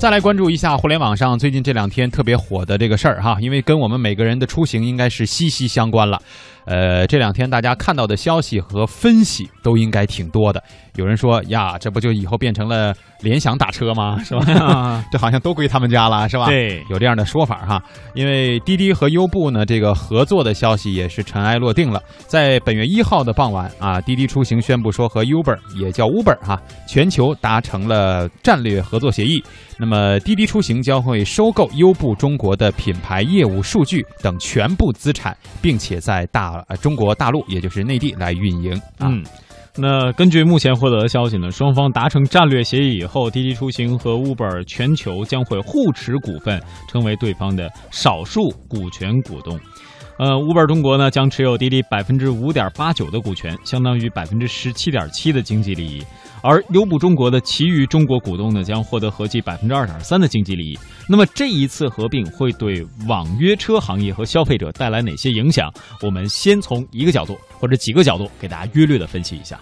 再来关注一下互联网上最近这两天特别火的这个事儿哈，因为跟我们每个人的出行应该是息息相关了。呃，这两天大家看到的消息和分析都应该挺多的。有人说呀，这不就以后变成了联想打车吗？是吧？这好像都归他们家了，是吧？对，有这样的说法哈。因为滴滴和优步呢，这个合作的消息也是尘埃落定了。在本月一号的傍晚啊，滴滴出行宣布说和 Uber 也叫 Uber 哈，全球达成了战略合作协议。那么滴滴出行将会收购优步中国的品牌业务、数据等全部资产，并且在大呃中国大陆，也就是内地来运营。嗯，那根据目前获得的消息呢，双方达成战略协议以后，滴滴出行和 Uber 全球将会互持股份，成为对方的少数股权股东。呃，Uber 中国呢将持有滴滴百分之五点八九的股权，相当于百分之十七点七的经济利益。而优步中国的其余中国股东呢，将获得合计百分之二点三的经济利益。那么这一次合并会对网约车行业和消费者带来哪些影响？我们先从一个角度或者几个角度给大家约略的分析一下。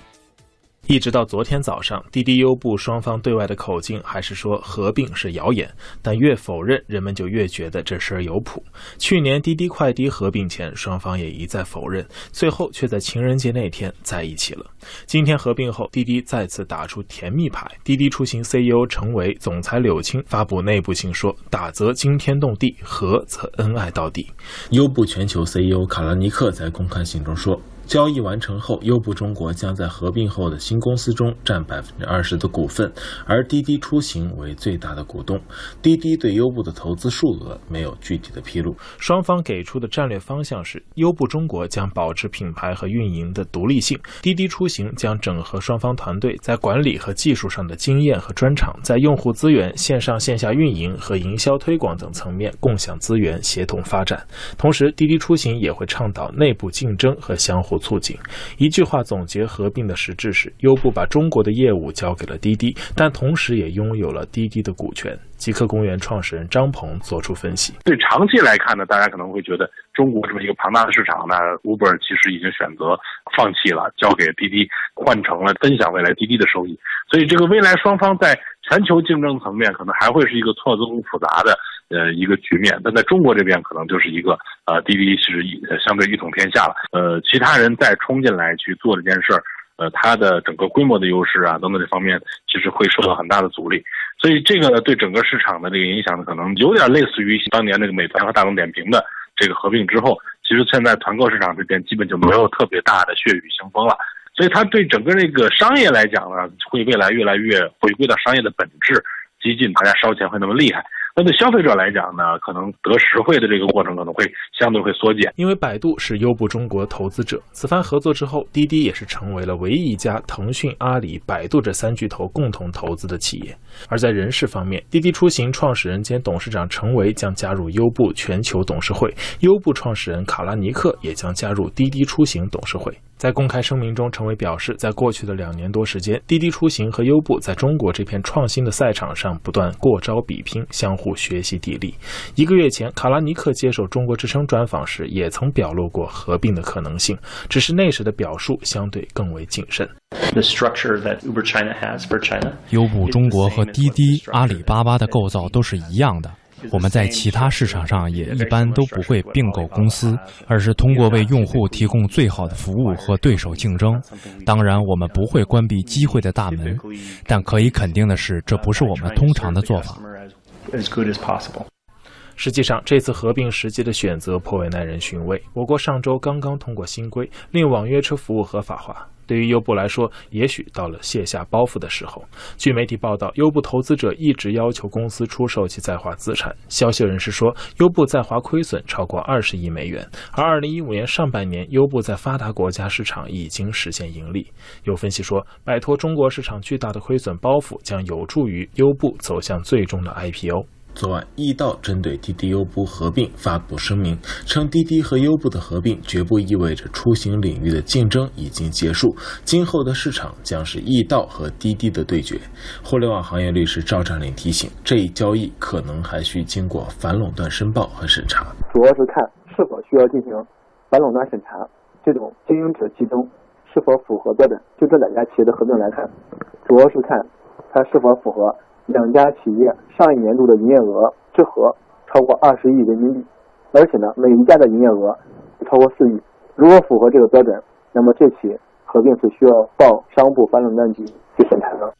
一直到昨天早上，滴滴优步双方对外的口径还是说合并是谣言，但越否认，人们就越觉得这事儿有谱。去年滴滴快滴合并前，双方也一再否认，最后却在情人节那天在一起了。今天合并后，滴滴再次打出甜蜜牌，滴滴出行 CEO 成为总裁柳青发布内部信说：“打则惊天动地，合则恩爱到底。”优步全球 CEO 卡拉尼克在公开信中说。交易完成后，优步中国将在合并后的新公司中占百分之二十的股份，而滴滴出行为最大的股东。滴滴对优步的投资数额没有具体的披露。双方给出的战略方向是：优步中国将保持品牌和运营的独立性，滴滴出行将整合双方团队在管理和技术上的经验和专长，在用户资源、线上线下运营和营销推广等层面共享资源，协同发展。同时，滴滴出行也会倡导内部竞争和相互。促进，一句话总结合并的实质是：优步把中国的业务交给了滴滴，但同时也拥有了滴滴的股权。极客公园创始人张鹏做出分析：对长期来看呢，大家可能会觉得中国这么一个庞大的市场，那 Uber 其实已经选择放弃了，交给滴滴，换成了分享未来滴滴的收益。所以这个未来双方在全球竞争层面，可能还会是一个错综复杂的。呃，一个局面，但在中国这边可能就是一个呃，滴滴是一相对一统天下了。呃，其他人再冲进来去做这件事儿，呃，它的整个规模的优势啊等等这方面，其实会受到很大的阻力。所以这个呢对整个市场的这个影响呢，可能有点类似于当年那个美团和大众点评的这个合并之后，其实现在团购市场这边基本就没有特别大的血雨腥风了。所以它对整个这个商业来讲呢，会未来越来越回归到商业的本质，激进，大家烧钱会那么厉害。那对消费者来讲呢，可能得实惠的这个过程可能会相对会缩减，因为百度是优步中国投资者。此番合作之后，滴滴也是成为了唯一一家腾讯、阿里、百度这三巨头共同投资的企业。而在人事方面，滴滴出行创始人兼董事长陈维将加入优步全球董事会，优步创始人卡拉尼克也将加入滴滴出行董事会。在公开声明中，陈伟表示，在过去的两年多时间，滴滴出行和优步在中国这片创新的赛场上不断过招比拼，相互学习砥砺。一个月前，卡拉尼克接受中国之声专访时，也曾表露过合并的可能性，只是那时的表述相对更为谨慎。The structure that Uber China has for China，优步中国和滴滴、阿里巴巴的构造都是一样的。我们在其他市场上也一般都不会并购公司，而是通过为用户提供最好的服务和对手竞争。当然，我们不会关闭机会的大门，但可以肯定的是，这不是我们通常的做法。实际上，这次合并时机的选择颇为耐人寻味。我国上周刚刚通过新规，令网约车服务合法化。对于优步来说，也许到了卸下包袱的时候。据媒体报道，优步投资者一直要求公司出售其在华资产。消息人士说，优步在华亏损超过二十亿美元，而二零一五年上半年，优步在发达国家市场已经实现盈利。有分析说，摆脱中国市场巨大的亏损包袱，将有助于优步走向最终的 IPO。昨晚，易到针对滴滴优步合并发布声明，称滴滴和优步的合并绝不意味着出行领域的竞争已经结束，今后的市场将是易到和滴滴的对决。互联网行业律师赵占领提醒，这一交易可能还需经过反垄断申报和审查，主要是看是否需要进行反垄断审查，这种经营者集中是否符合标准。就这两家企业的合并来看，主要是看它是否符合两家企业上一年度的营业额之和超过二十亿人民币，而且呢，每一家的营业额不超过四亿。如果符合这个标准，那么这起合并是需要报商务部反垄断局去审查的。